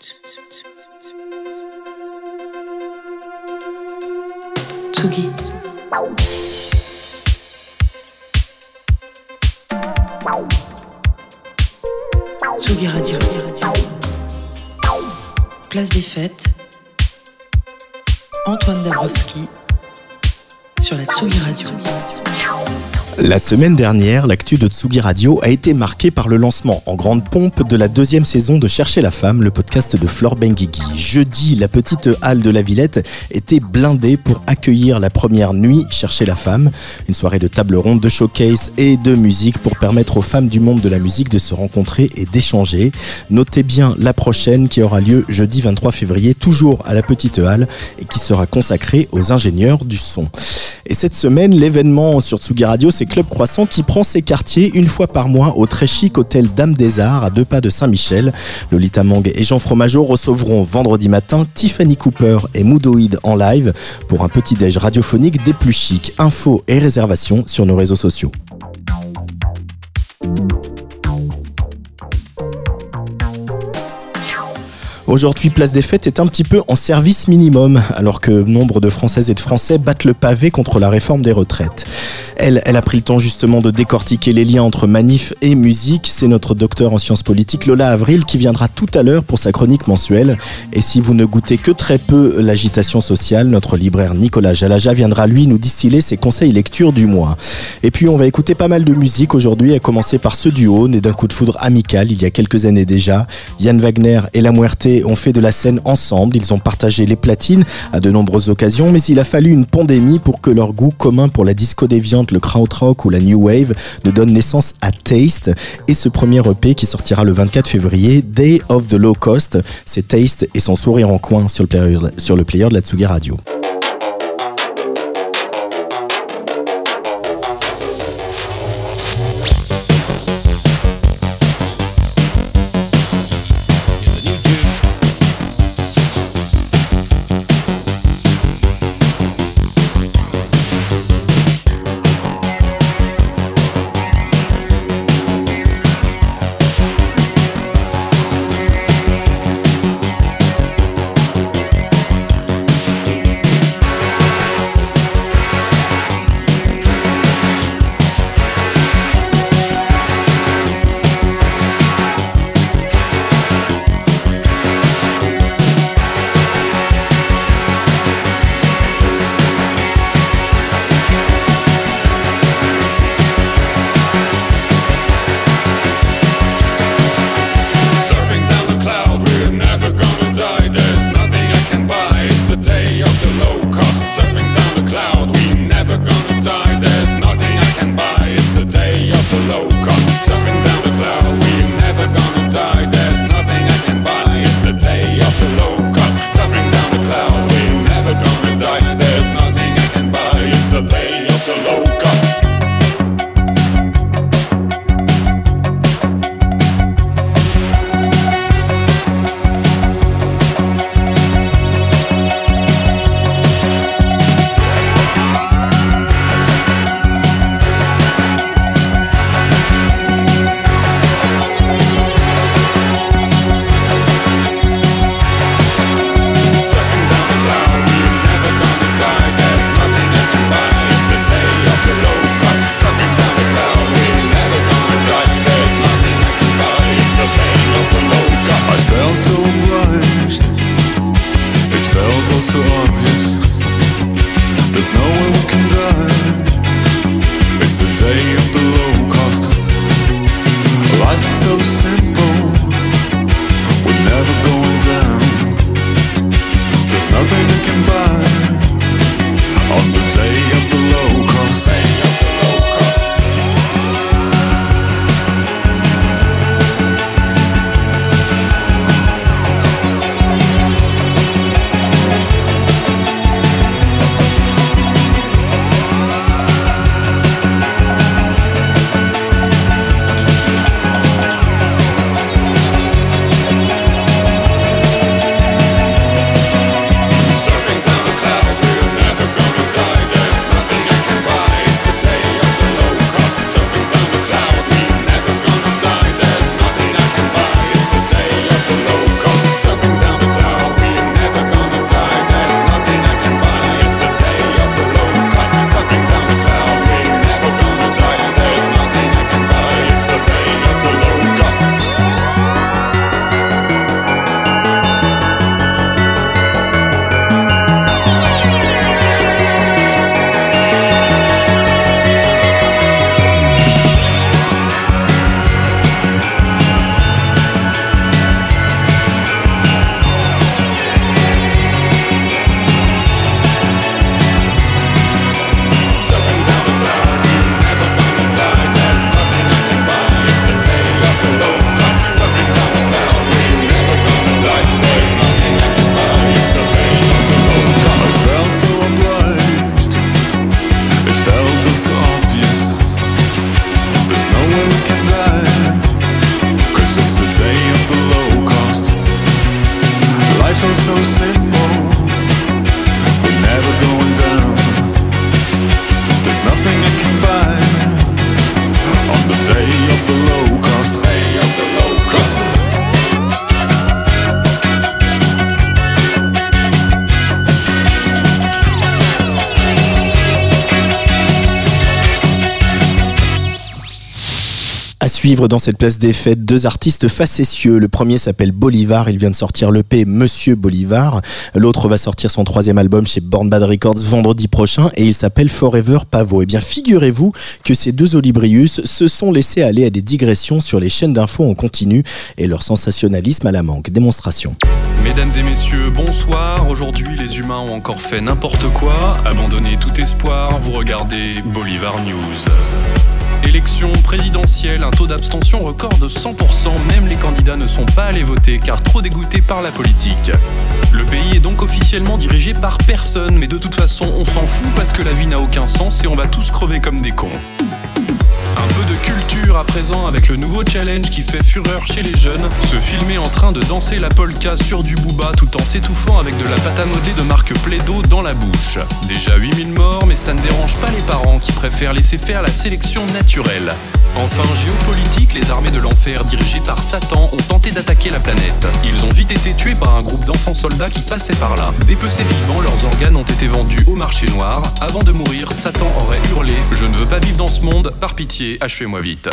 Tsugi. Tsugi Radio. Place des fêtes. Antoine Dabrowski sur la Tsugi Radio. La semaine dernière, l'actu de Tsugi Radio a été marquée par le lancement en grande pompe de la deuxième saison de Chercher la femme, le podcast de Flore Benguigui. Jeudi, la petite halle de la Villette était blindée pour accueillir la première nuit Chercher la femme, une soirée de table ronde, de showcase et de musique pour permettre aux femmes du monde de la musique de se rencontrer et d'échanger. Notez bien la prochaine qui aura lieu jeudi 23 février, toujours à la petite halle et qui sera consacrée aux ingénieurs du son. Et cette semaine, l'événement sur Tsugi Radio, c'est Club Croissant qui prend ses quartiers une fois par mois au très chic hôtel Dame des Arts à deux pas de Saint-Michel. Lolita Mang et Jean Fromageau recevront vendredi matin Tiffany Cooper et Moodoid en live pour un petit déj radiophonique des plus chics. Infos et réservations sur nos réseaux sociaux. Aujourd'hui, Place des Fêtes est un petit peu en service minimum, alors que nombre de Françaises et de Français battent le pavé contre la réforme des retraites. Elle, elle a pris le temps justement de décortiquer les liens entre manif et musique. C'est notre docteur en sciences politiques, Lola Avril, qui viendra tout à l'heure pour sa chronique mensuelle. Et si vous ne goûtez que très peu l'agitation sociale, notre libraire Nicolas Jalaja viendra lui nous distiller ses conseils lecture du mois. Et puis on va écouter pas mal de musique aujourd'hui, à commencer par ce duo, né d'un coup de foudre amical il y a quelques années déjà. Yann Wagner et La Muerte ont fait de la scène ensemble, ils ont partagé les platines à de nombreuses occasions, mais il a fallu une pandémie pour que leur goût commun pour la disco déviante, le krautrock ou la new wave ne donne naissance à Taste et ce premier EP qui sortira le 24 février, Day of the Low Cost, c'est Taste et son sourire en coin sur le player, sur le player de la Tsugi Radio. Snow dans cette place des fêtes deux artistes facétieux. Le premier s'appelle Bolivar, il vient de sortir l'EP Monsieur Bolivar. L'autre va sortir son troisième album chez Born Bad Records vendredi prochain et il s'appelle Forever Pavo. Eh bien figurez-vous que ces deux Olibrius se sont laissés aller à des digressions sur les chaînes d'infos en continu et leur sensationnalisme à la manque. Démonstration. Mesdames et messieurs, bonsoir. Aujourd'hui, les humains ont encore fait n'importe quoi. Abandonnez tout espoir, vous regardez Bolivar News. Élection présidentielle, un taux d'abstention record de 100%, même les candidats ne sont pas allés voter car trop dégoûtés par la politique. Le pays est donc officiellement dirigé par personne, mais de toute façon on s'en fout parce que la vie n'a aucun sens et on va tous crever comme des cons. Un peu de culture à présent avec le nouveau challenge qui fait fureur chez les jeunes. Se filmer en train de danser la polka sur du booba tout en s'étouffant avec de la pâte à modeler de marque Plaido dans la bouche. Déjà 8000 morts, mais ça ne dérange pas les parents qui préfèrent laisser faire la sélection naturelle. Enfin, géopolitique, les armées de l'enfer dirigées par Satan ont tenté d'attaquer la planète. Ils ont vite été tués par un groupe d'enfants soldats qui passaient par là. Dépecés vivants, leurs organes ont été vendus au marché noir. Avant de mourir, Satan aurait hurlé Je ne veux pas vivre dans ce monde, par pitié, achevez-moi vite.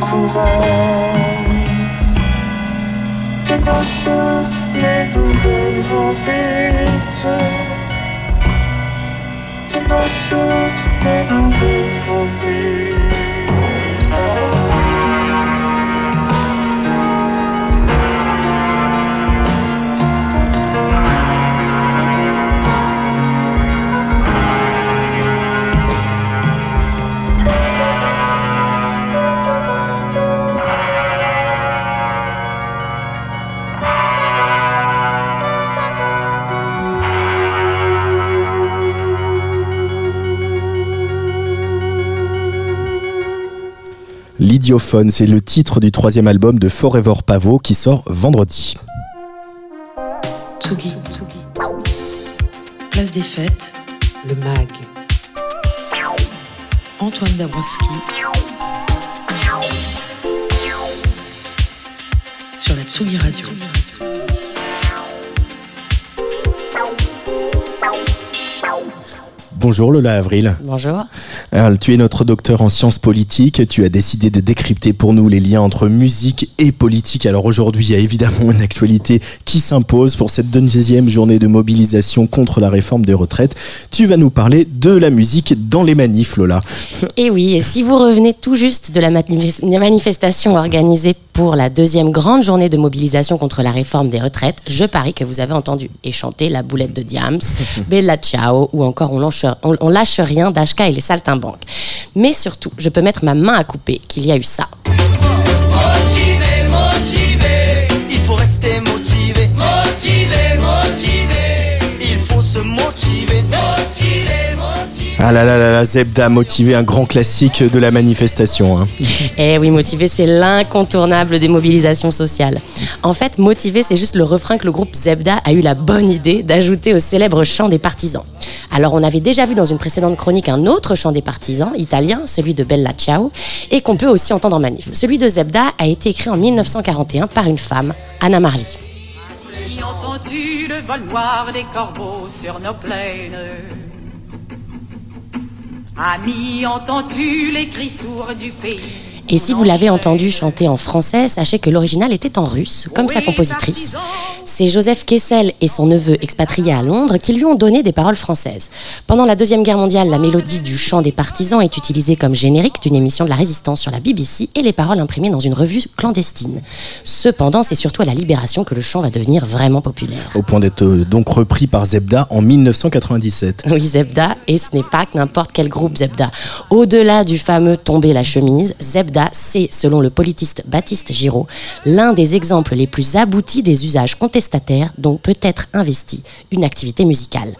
Tenir au courant que nos journées nouvelles vont vite. Que nos journées nouvelles L'idiophone, c'est le titre du troisième album de Forever Pavot qui sort vendredi. Tsugi. Place des fêtes. Le MAG. Antoine Dabrowski. Sur la Tsugi Radio. Bonjour Lola Avril. Bonjour. Tu es notre docteur en sciences politiques. Tu as décidé de décrypter pour nous les liens entre musique et politique. Alors aujourd'hui, il y a évidemment une actualité qui s'impose pour cette deuxième journée de mobilisation contre la réforme des retraites. Tu vas nous parler de la musique dans les manifs, Lola. Et oui, et si vous revenez tout juste de la manif- manifestation organisée pour la deuxième grande journée de mobilisation contre la réforme des retraites, je parie que vous avez entendu et chanté La boulette de Diams, Bella Ciao ou encore On lâche, on, on lâche rien d'HK et les saltimbanques. Mais surtout, je peux mettre ma main à couper qu'il y a eu ça. Motivé, motivé, il faut rester motivé. Motivé, motivé, il faut se motiver. Ah là là là là, Zebda motivé, un grand classique de la manifestation. hein. Eh oui, motivé, c'est l'incontournable des mobilisations sociales. En fait, motivé, c'est juste le refrain que le groupe Zebda a eu la bonne idée d'ajouter au célèbre chant des partisans. Alors, on avait déjà vu dans une précédente chronique un autre chant des partisans, italien, celui de Bella Ciao, et qu'on peut aussi entendre en manif. Celui de Zebda a été écrit en 1941 par une femme, Anna Marley. J'ai entendu le vol noir des corbeaux sur nos plaines. Ami, entends-tu les cris sourds du pays? Et si vous l'avez entendu chanter en français, sachez que l'original était en russe, comme sa compositrice. C'est Joseph Kessel et son neveu expatrié à Londres qui lui ont donné des paroles françaises. Pendant la Deuxième Guerre mondiale, la mélodie du chant des partisans est utilisée comme générique d'une émission de la résistance sur la BBC et les paroles imprimées dans une revue clandestine. Cependant, c'est surtout à la Libération que le chant va devenir vraiment populaire. Au point d'être euh, donc repris par Zebda en 1997. Oui, Zebda, et ce n'est pas que n'importe quel groupe Zebda. Au-delà du fameux tomber la chemise, Zebda, c'est, selon le politiste Baptiste Giraud, l'un des exemples les plus aboutis des usages contestataires dont peut être investie une activité musicale.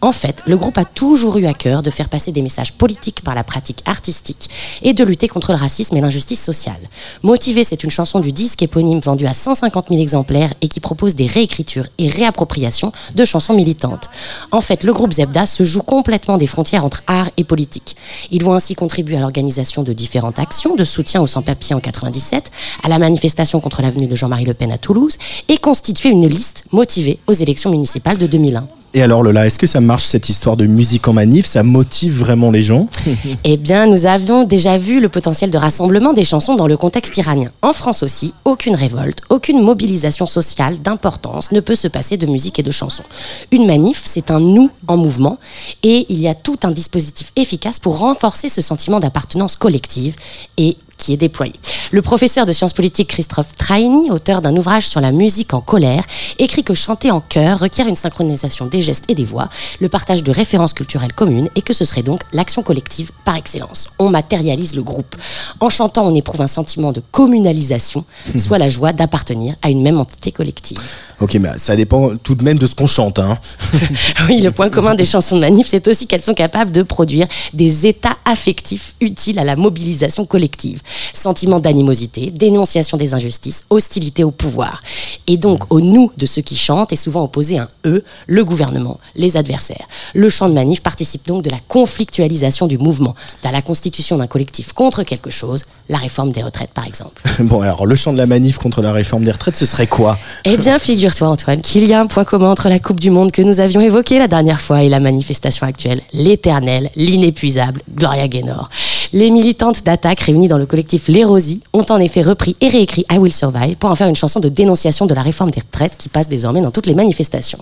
En fait, le groupe a toujours eu à cœur de faire passer des messages politiques par la pratique artistique et de lutter contre le racisme et l'injustice sociale. Motivé, c'est une chanson du disque éponyme vendue à 150 000 exemplaires et qui propose des réécritures et réappropriations de chansons militantes. En fait, le groupe Zebda se joue complètement des frontières entre art et politique. Ils vont ainsi contribuer à l'organisation de différentes actions de soutien aux sans-papiers en 97, à la manifestation contre l'avenue de Jean-Marie Le Pen à Toulouse et constituer une liste motivée aux élections municipales de 2001. Et alors Lola, est-ce que ça marche cette histoire de musique en manif? Ça motive vraiment les gens? Eh bien, nous avions déjà vu le potentiel de rassemblement des chansons dans le contexte iranien. En France aussi, aucune révolte, aucune mobilisation sociale d'importance ne peut se passer de musique et de chansons. Une manif, c'est un nous en mouvement et il y a tout un dispositif efficace pour renforcer ce sentiment d'appartenance collective et qui est déployé. Le professeur de sciences politiques Christophe Traini, auteur d'un ouvrage sur la musique en colère, écrit que chanter en chœur requiert une synchronisation des gestes et des voix, le partage de références culturelles communes et que ce serait donc l'action collective par excellence. On matérialise le groupe. En chantant, on éprouve un sentiment de communalisation, soit la joie d'appartenir à une même entité collective. Ok, mais ça dépend tout de même de ce qu'on chante. Hein. Oui, le point commun des chansons de manif, c'est aussi qu'elles sont capables de produire des états affectifs utiles à la mobilisation collective. Sentiment d'animosité, dénonciation des injustices, hostilité au pouvoir. Et donc, au nous de ceux qui chantent est souvent opposé un eux, le gouvernement, les adversaires. Le chant de manif participe donc de la conflictualisation du mouvement, dans la constitution d'un collectif contre quelque chose, la réforme des retraites par exemple. Bon, alors le chant de la manif contre la réforme des retraites, ce serait quoi? Eh bien, figure-toi, Antoine, qu'il y a un point commun entre la Coupe du Monde que nous avions évoquée la dernière fois et la manifestation actuelle. L'éternel, l'inépuisable Gloria Gaynor. Les militantes d'attaque réunies dans le collectif Les Rosies ont en effet repris et réécrit I Will Survive pour en faire une chanson de dénonciation de la réforme des retraites qui passe désormais dans toutes les manifestations.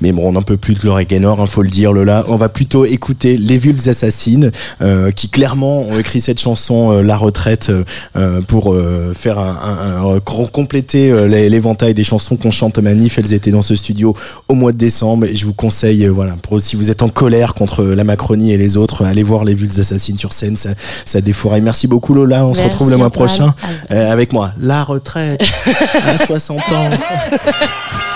Mais bon, on n'en peut plus de Gloria Gaynor, il faut le dire, Lola. On va plutôt écouter Les Vulves Assassines, euh, qui clairement ont écrit cette chanson, euh, La Retraite, euh, pour faire un, un- un- com- compléter l'éventail des chansons qu'on chante manif. Elles étaient dans ce studio au mois de décembre. Et je vous conseille, euh, voilà, pour, si vous êtes en colère contre la Macronie et les autres, allez voir Les Vulves Assassines sur scène, ça, ça défouraille. Merci beaucoup, Lola. On se retrouve le mois prochain avec moi. La Retraite, à 60 ans.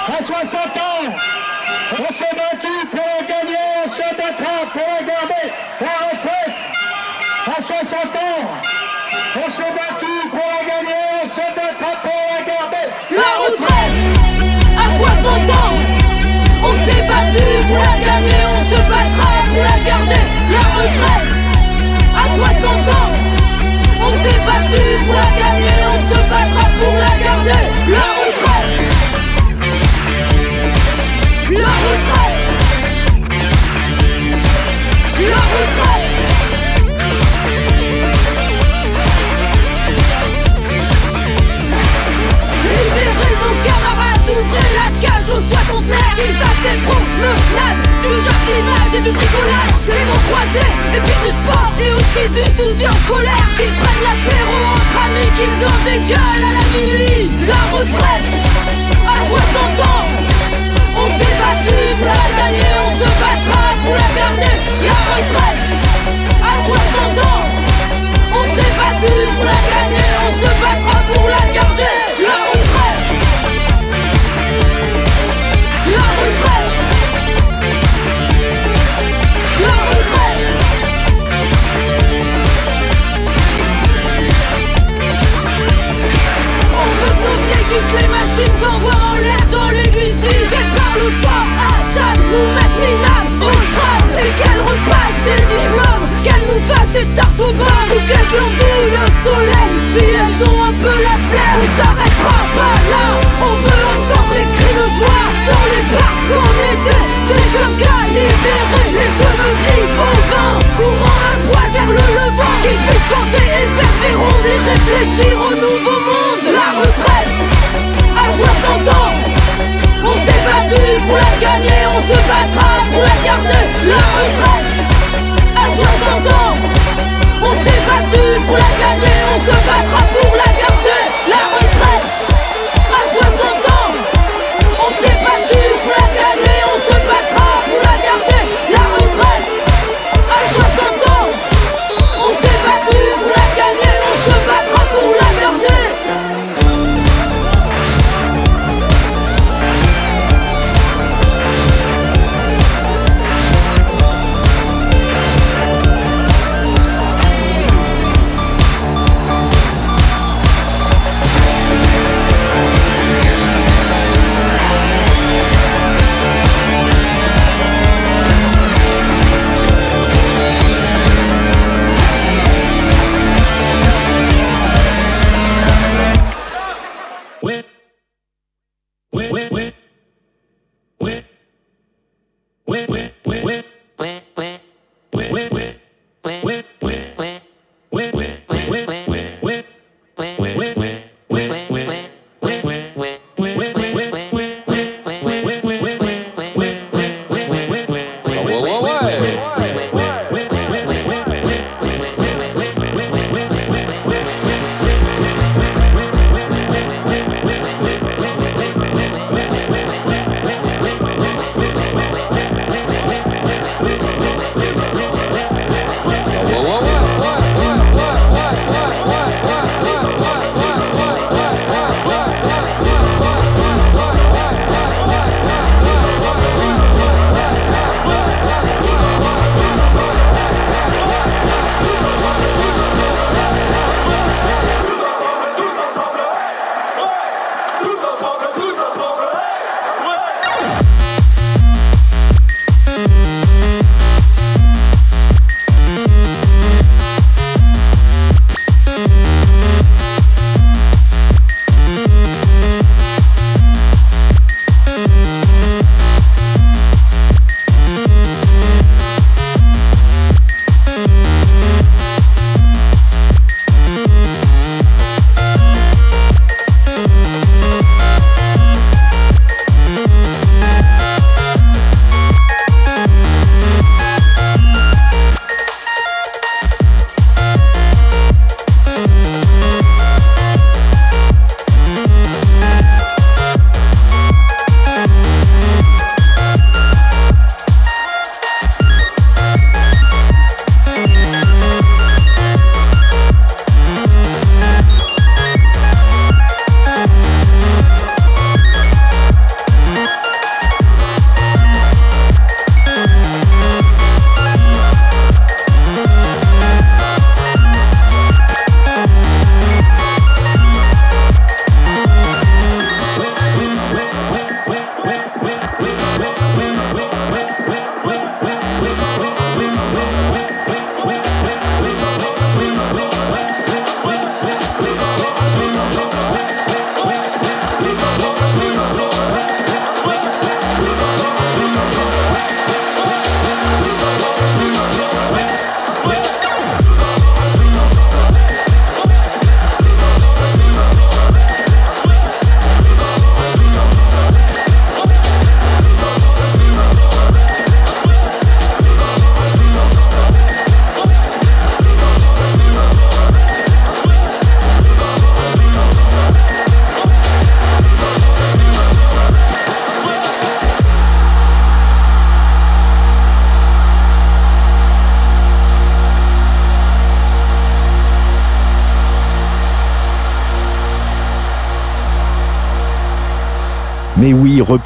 s'est battu pour la gagner, on se battra pour la garder. La retraite à 60 ans On s'est battu pour la gagner, on se battra pour la garder La retraite à 60 ans On s'est battu pour la gagner, on se battra pour la garder colère Qu'ils prennent l'apéro entre amis, qu'ils ont des gueules se battra pour la garde, leur ultra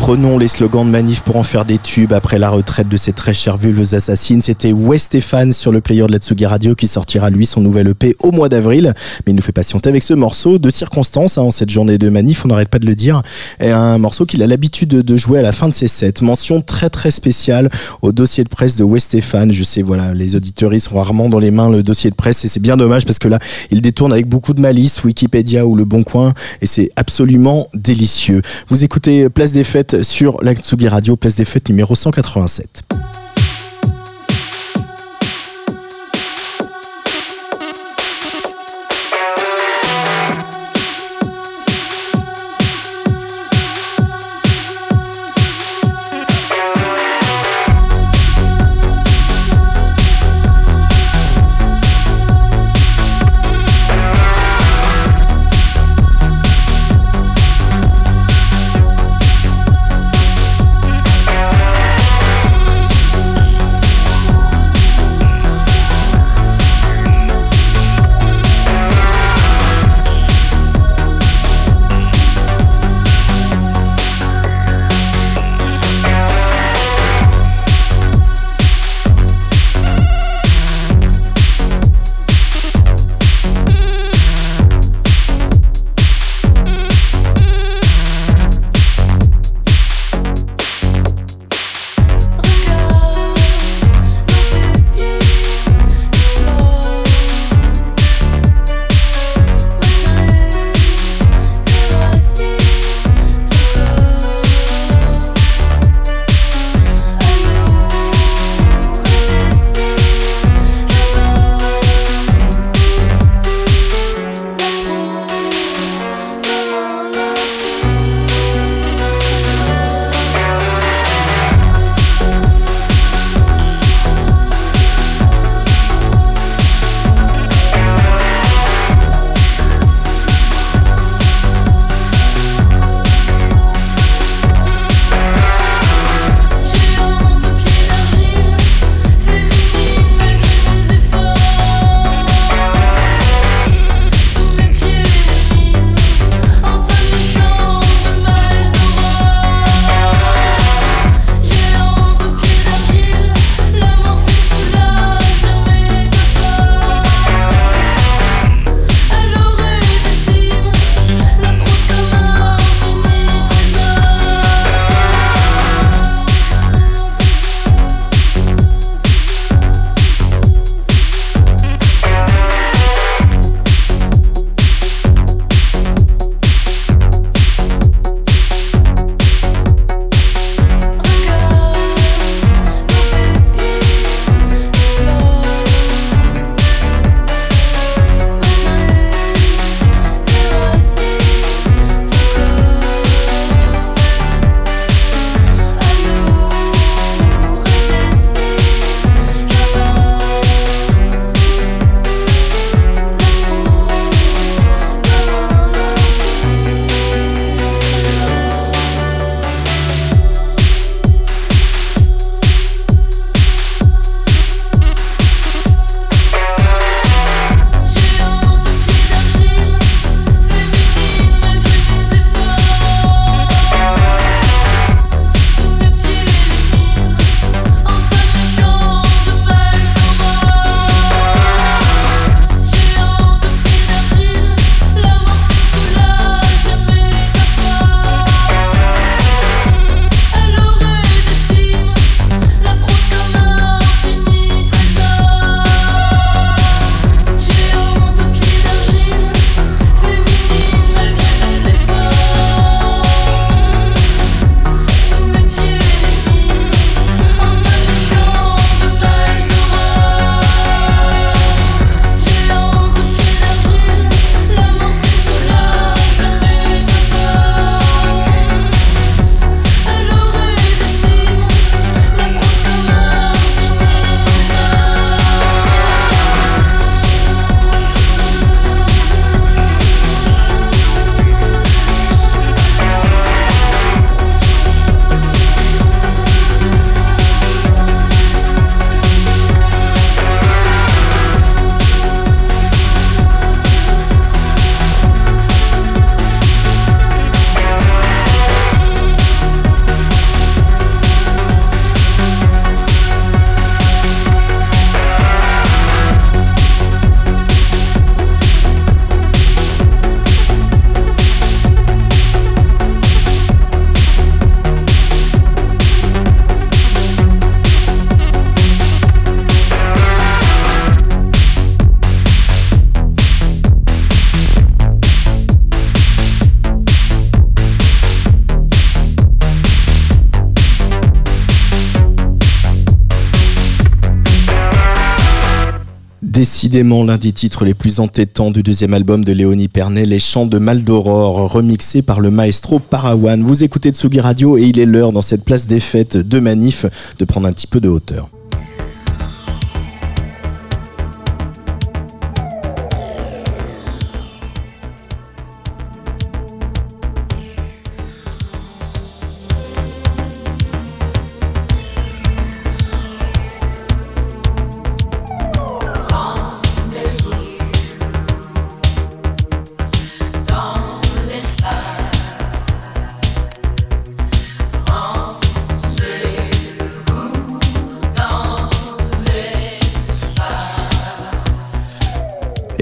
reprenons les slogans de manif pour en faire des tubes après la retraite de ces très chères vulves assassines. C'était West Stéphane sur le player de la Tsugi Radio qui sortira lui son nouvel EP au mois d'avril. Mais il nous fait patienter avec ce morceau de circonstance hein, en cette journée de manif, on n'arrête pas de le dire. Et un morceau qu'il a l'habitude de jouer à la fin de ses sets. Mention très très spéciale au dossier de presse de West Stéphane. Je sais, voilà, les auditeurs sont rarement dans les mains le dossier de presse et c'est bien dommage parce que là, il détourne avec beaucoup de malice Wikipédia ou Le Bon Coin et c'est absolument délicieux. Vous écoutez Place des Fêtes sur la Tsugi Radio, Place des Fêtes numéro 187. L'un des titres les plus entêtants du deuxième album de Léonie Pernet, Les Chants de Mal d'Aurore, remixés par le maestro Parawan. Vous écoutez Tsugi Radio et il est l'heure dans cette place des fêtes de Manif de prendre un petit peu de hauteur.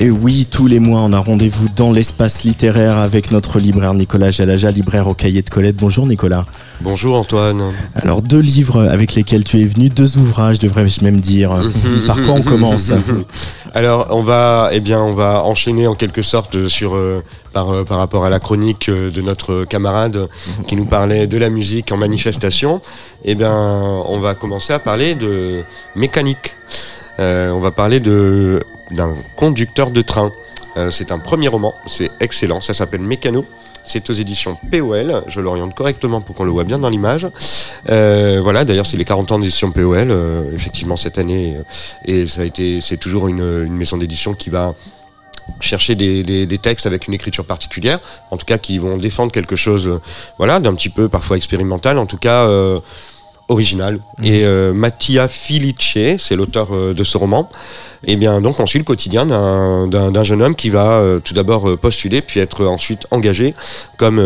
Et oui, tous les mois, on a rendez-vous dans l'espace littéraire avec notre libraire Nicolas Jalaja, libraire au cahier de Colette. Bonjour Nicolas. Bonjour Antoine. Alors, deux livres avec lesquels tu es venu, deux ouvrages, devrais-je même dire. Par quoi on commence? Alors on va, eh bien, on va enchaîner en quelque sorte sur euh, par, euh, par rapport à la chronique euh, de notre camarade qui nous parlait de la musique en manifestation. Eh bien, on va commencer à parler de mécanique. Euh, on va parler d'un conducteur de train. Euh, c'est un premier roman, c'est excellent, ça s'appelle Mécano. C'est aux éditions POL, je l'oriente correctement pour qu'on le voit bien dans l'image. Euh, voilà, d'ailleurs c'est les 40 ans d'édition POL, euh, effectivement cette année, euh, et ça a été, c'est toujours une, une maison d'édition qui va chercher des, des, des textes avec une écriture particulière, en tout cas qui vont défendre quelque chose, euh, voilà, d'un petit peu parfois expérimental, en tout cas euh, original. Et euh, Mattia Filice, c'est l'auteur euh, de ce roman. Et bien donc on suit le quotidien d'un- jeune homme qui va euh, tout d'abord euh, postuler, puis être ensuite engagé comme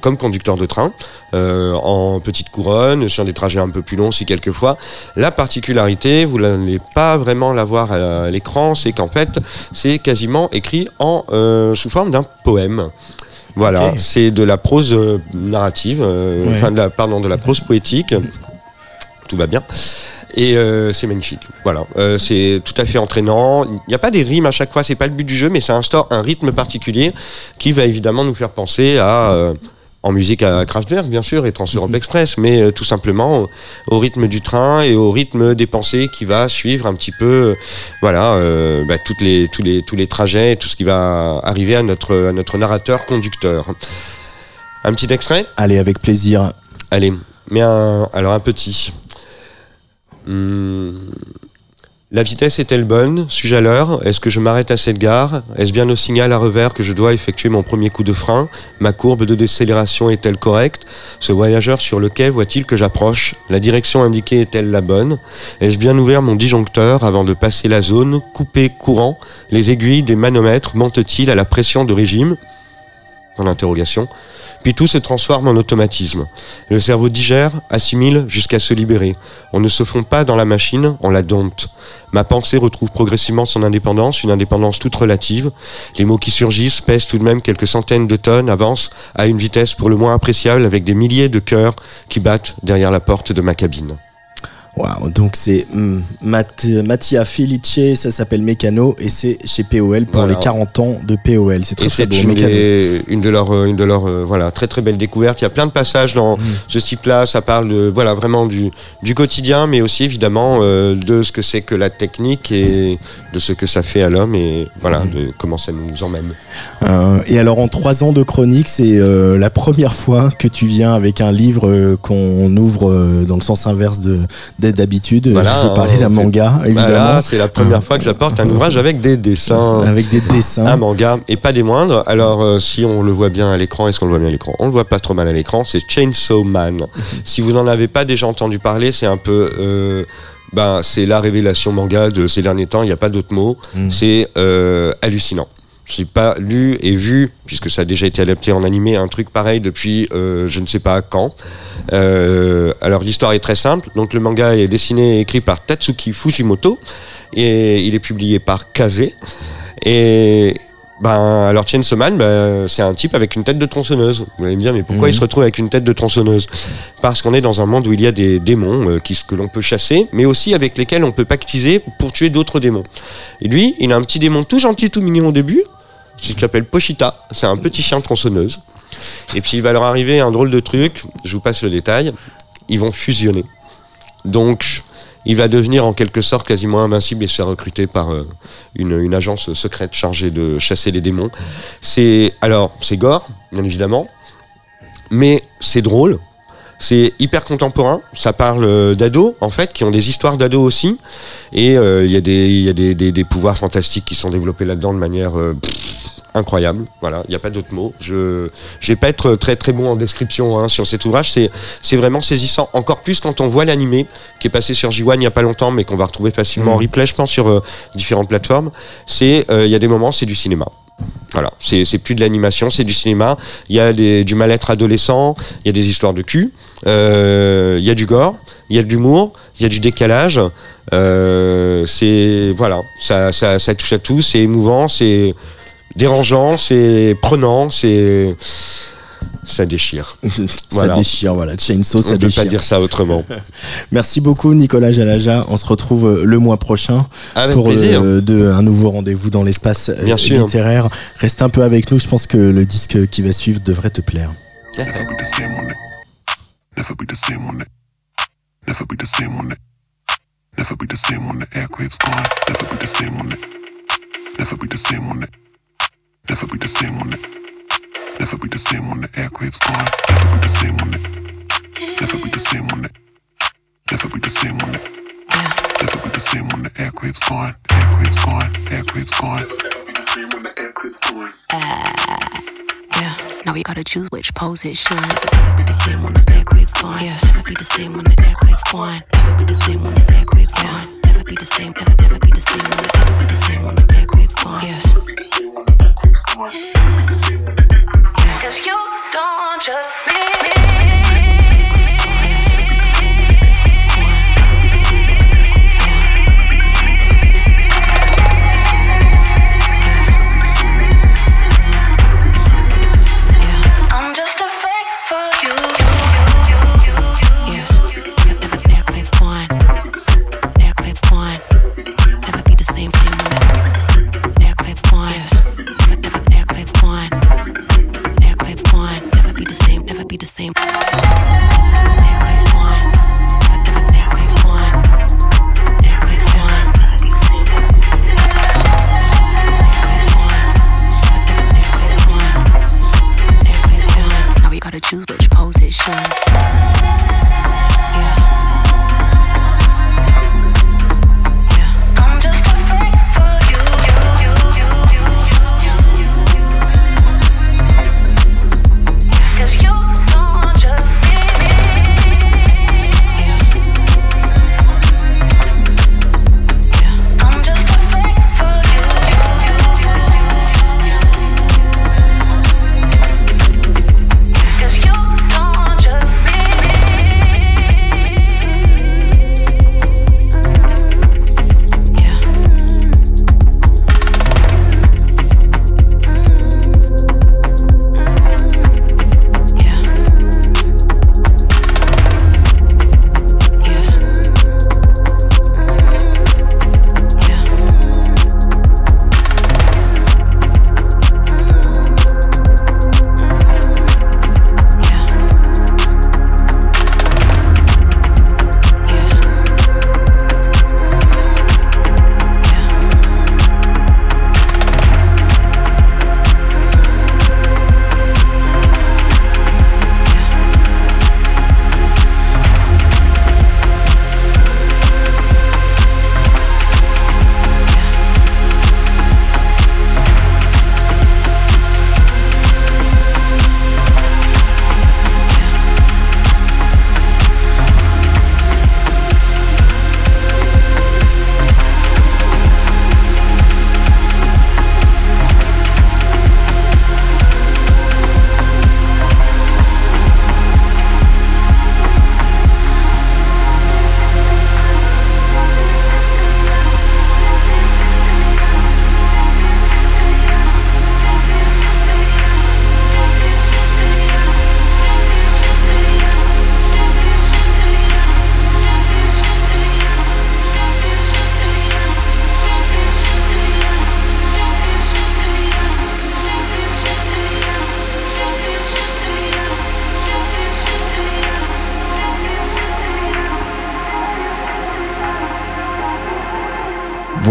comme conducteur de train en petite couronne sur des trajets un peu plus longs si quelquefois. La particularité, vous n'allez pas vraiment la voir à l'écran, c'est qu'en fait c'est quasiment écrit en sous forme d'un poème. Voilà, c'est de la prose narrative, Ouais. enfin de la, pardon, de la prose poétique. Tout va bien. Et euh, c'est magnifique. Voilà, Euh, c'est tout à fait entraînant. Il n'y a pas des rimes à chaque fois, c'est pas le but du jeu, mais ça instaure un rythme particulier qui va évidemment nous faire penser à euh, en musique à Kraftwerk bien sûr et Trans-Europe Express, mais tout simplement au, au rythme du train et au rythme des pensées qui va suivre un petit peu, voilà, bah, toutes les tous les tous les trajets, et tout ce qui va arriver à notre à notre narrateur conducteur. Un petit extrait? Allez, avec plaisir. Allez, mais un, alors un petit. Hmm, La vitesse est-elle bonne? Suis-je à l'heure? Est-ce que je m'arrête à cette gare? Est-ce bien au signal à revers que je dois effectuer mon premier coup de frein? Ma courbe de décélération est-elle correcte? Ce voyageur sur le quai voit-il que j'approche? La direction indiquée est-elle la bonne? Ai-je bien ouvert mon disjoncteur avant de passer la zone? Coupé courant? Les aiguilles des manomètres mentent-ils à la pression de régime? L'interrogation. Puis tout se transforme en automatisme. Le cerveau digère, assimile jusqu'à se libérer. On ne se fond pas dans la machine, on la dompte. Ma pensée retrouve progressivement son indépendance, une indépendance toute relative. Les mots qui surgissent pèsent tout de même quelques centaines de tonnes, avancent à une vitesse pour le moins appréciable avec des milliers de cœurs qui battent derrière la porte de ma cabine. Waouh, donc c'est Matt- Mattia Felice, ça s'appelle Mécano et c'est chez POL pour Voilà. les 40 ans de POL. C'est très très beau. une, des- une de leurs, euh, une de leurs, euh, voilà, très très belle découverte. Il y a plein de passages dans ce type-là. Ça parle de, voilà, vraiment du, du quotidien, mais aussi évidemment euh, de ce que c'est que la technique et de ce que ça fait à l'homme et voilà, de comment ça nous emmène. Euh, et alors en trois ans de chronique, c'est la première fois que tu viens avec un livre qu'on ouvre dans le sens inverse de d'habitude. Voilà, Je vais parler d'un manga, évidemment, Voilà, c'est la première fois que j'apporte un ouvrage avec des dessins. avec des dessins. Un manga et pas des moindres. Alors euh, si on le voit bien à l'écran, est-ce qu'on le voit bien à l'écran? On le voit pas trop mal à l'écran. C'est Chainsaw Man. si vous n'en avez pas déjà entendu parler, c'est un peu, euh, ben c'est la révélation manga de ces derniers temps. Il n'y a pas d'autre mot. C'est euh, hallucinant. J'ai pas lu et vu, puisque ça a déjà été adapté en animé, un truc pareil depuis euh, je ne sais pas quand. Euh, alors l'histoire est très simple. Donc le manga est dessiné et écrit par Tatsuki Fujimoto et il est publié par Kaze. Et ben alors Chainsaw Man, ben, c'est un type avec une tête de tronçonneuse. Vous allez me dire mais pourquoi il se retrouve avec une tête de tronçonneuse? Parce qu'on est dans un monde où il y a des démons euh, qui, que l'on peut chasser, mais aussi avec lesquels on peut pactiser pour tuer d'autres démons. Et lui, il a un petit démon tout gentil, tout mignon au début, qui s'appelle Pochita. C'est un petit chien tronçonneuse. Et puis il va leur arriver un drôle de truc. Je vous passe le détail. Ils vont fusionner. Donc il va devenir en quelque sorte quasiment invincible et se faire recruter par euh, une, agence secrète chargée de chasser les démons. C'est alors c'est gore, bien évidemment, mais c'est drôle. C'est hyper contemporain. Ça parle euh, d'ados, en fait, qui ont des histoires d'ados aussi. Et euh, il y a, des, pouvoirs fantastiques qui sont développés là-dedans de manière incroyable. Voilà, il n'y a pas d'autre mot. Je je vais pas être très très bon en description hein, sur cet ouvrage. C'est c'est vraiment saisissant. Encore plus quand on voit l'animé qui est passé sur J1 il n'y a pas longtemps, mais qu'on va retrouver facilement en replay, je pense, sur euh, différentes plateformes. C'est euh, il y a des moments, c'est du cinéma. Voilà, c'est c'est plus de l'animation, c'est du cinéma. Il y a des, du mal-être adolescent, il y a des histoires de cul, euh, il y a du gore, il y a de l'humour, il y a du décalage. Euh, c'est voilà, ça, ça, ça touche à tout, c'est émouvant, c'est dérangeant, c'est prenant, c'est ça déchire. ça Voilà. déchire, voilà. Chainsaw, On ça ne peut déchire. pas dire ça autrement. Merci beaucoup, Nicolas Jalaja. On se retrouve euh, le mois prochain Avec pour plaisir. euh, de, un nouveau rendez-vous dans l'espace euh, littéraire. Reste un peu avec nous. Je pense que le disque qui va suivre devrait te plaire. Never Never be the same on it. Never be the same on it. Never be the same when the aircraft's gone. Never be the same on it. Never be the same on it. Never be the same on it. Never be the same when the aircraft's gone. Never be the same. Never be the same. Never be the same. Never be the same when the aircraft's gone. Aircraft's gone. Aircraft's gone. Never be the same when the aircraft's gone. Yeah, now we gotta choose which pose it should. Never be the same when the air clips gone. Yes, never be the same when the air clips gone. Never be the same when the air clips gone. Never be the same, never, never be the same when the, never be the same when the air clips gone. Yes. Cause you don't trust me.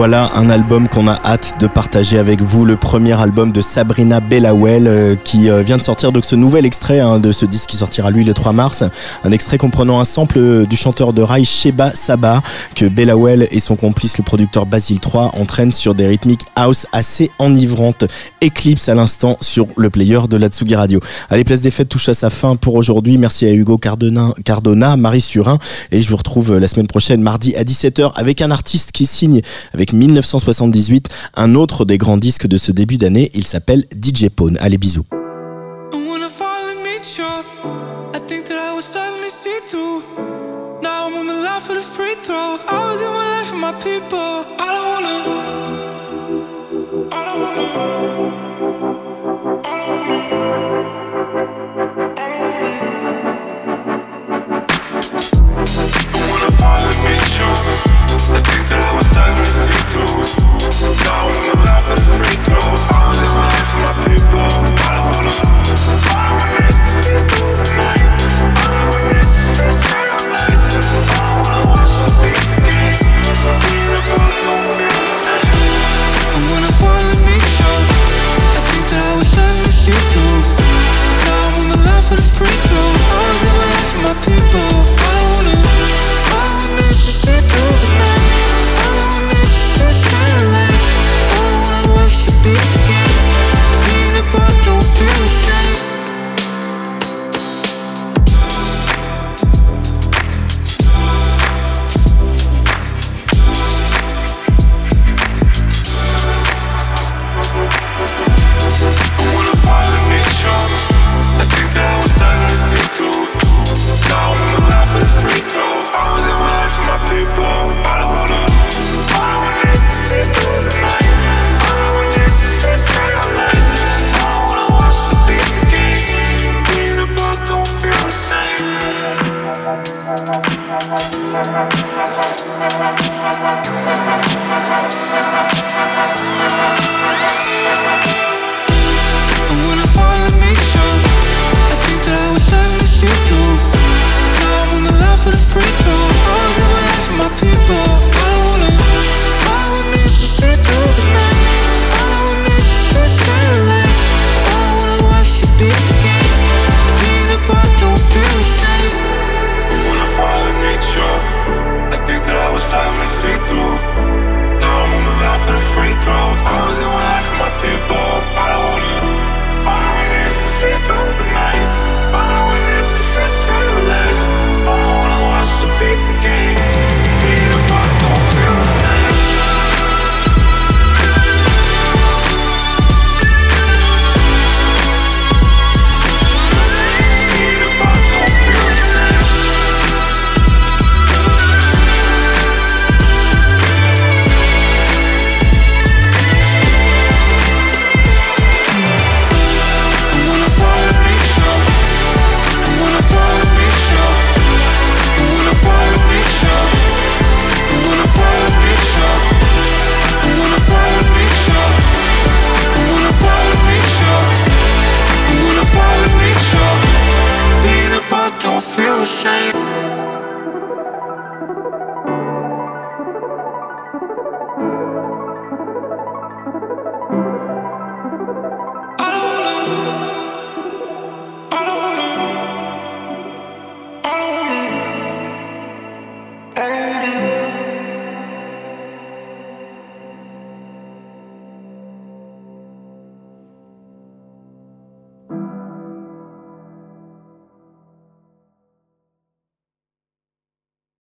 voilà un album qu'on a hâte de partager avec vous, le premier album de Sabrina Bellawell euh, qui euh, vient de sortir donc ce nouvel extrait hein, de ce disque qui sortira lui le 3 mars, un extrait comprenant un sample euh, du chanteur de rail Sheba Saba que Bellawell et son complice le producteur Basil 3 entraînent sur des rythmiques house assez enivrantes. Eclipse à l'instant sur le player de la Tsugi Radio. Allez, Place des Fêtes touche à sa fin pour aujourd'hui. Merci à Hugo Cardona, Marie Surin et je vous retrouve la semaine prochaine mardi à 17h avec un artiste qui signe avec 1978, un autre des grands disques de ce début d'année. Il s'appelle DJ Pone. Allez, bisous. I was living life for my people. I don't wanna, I don't wanna see through.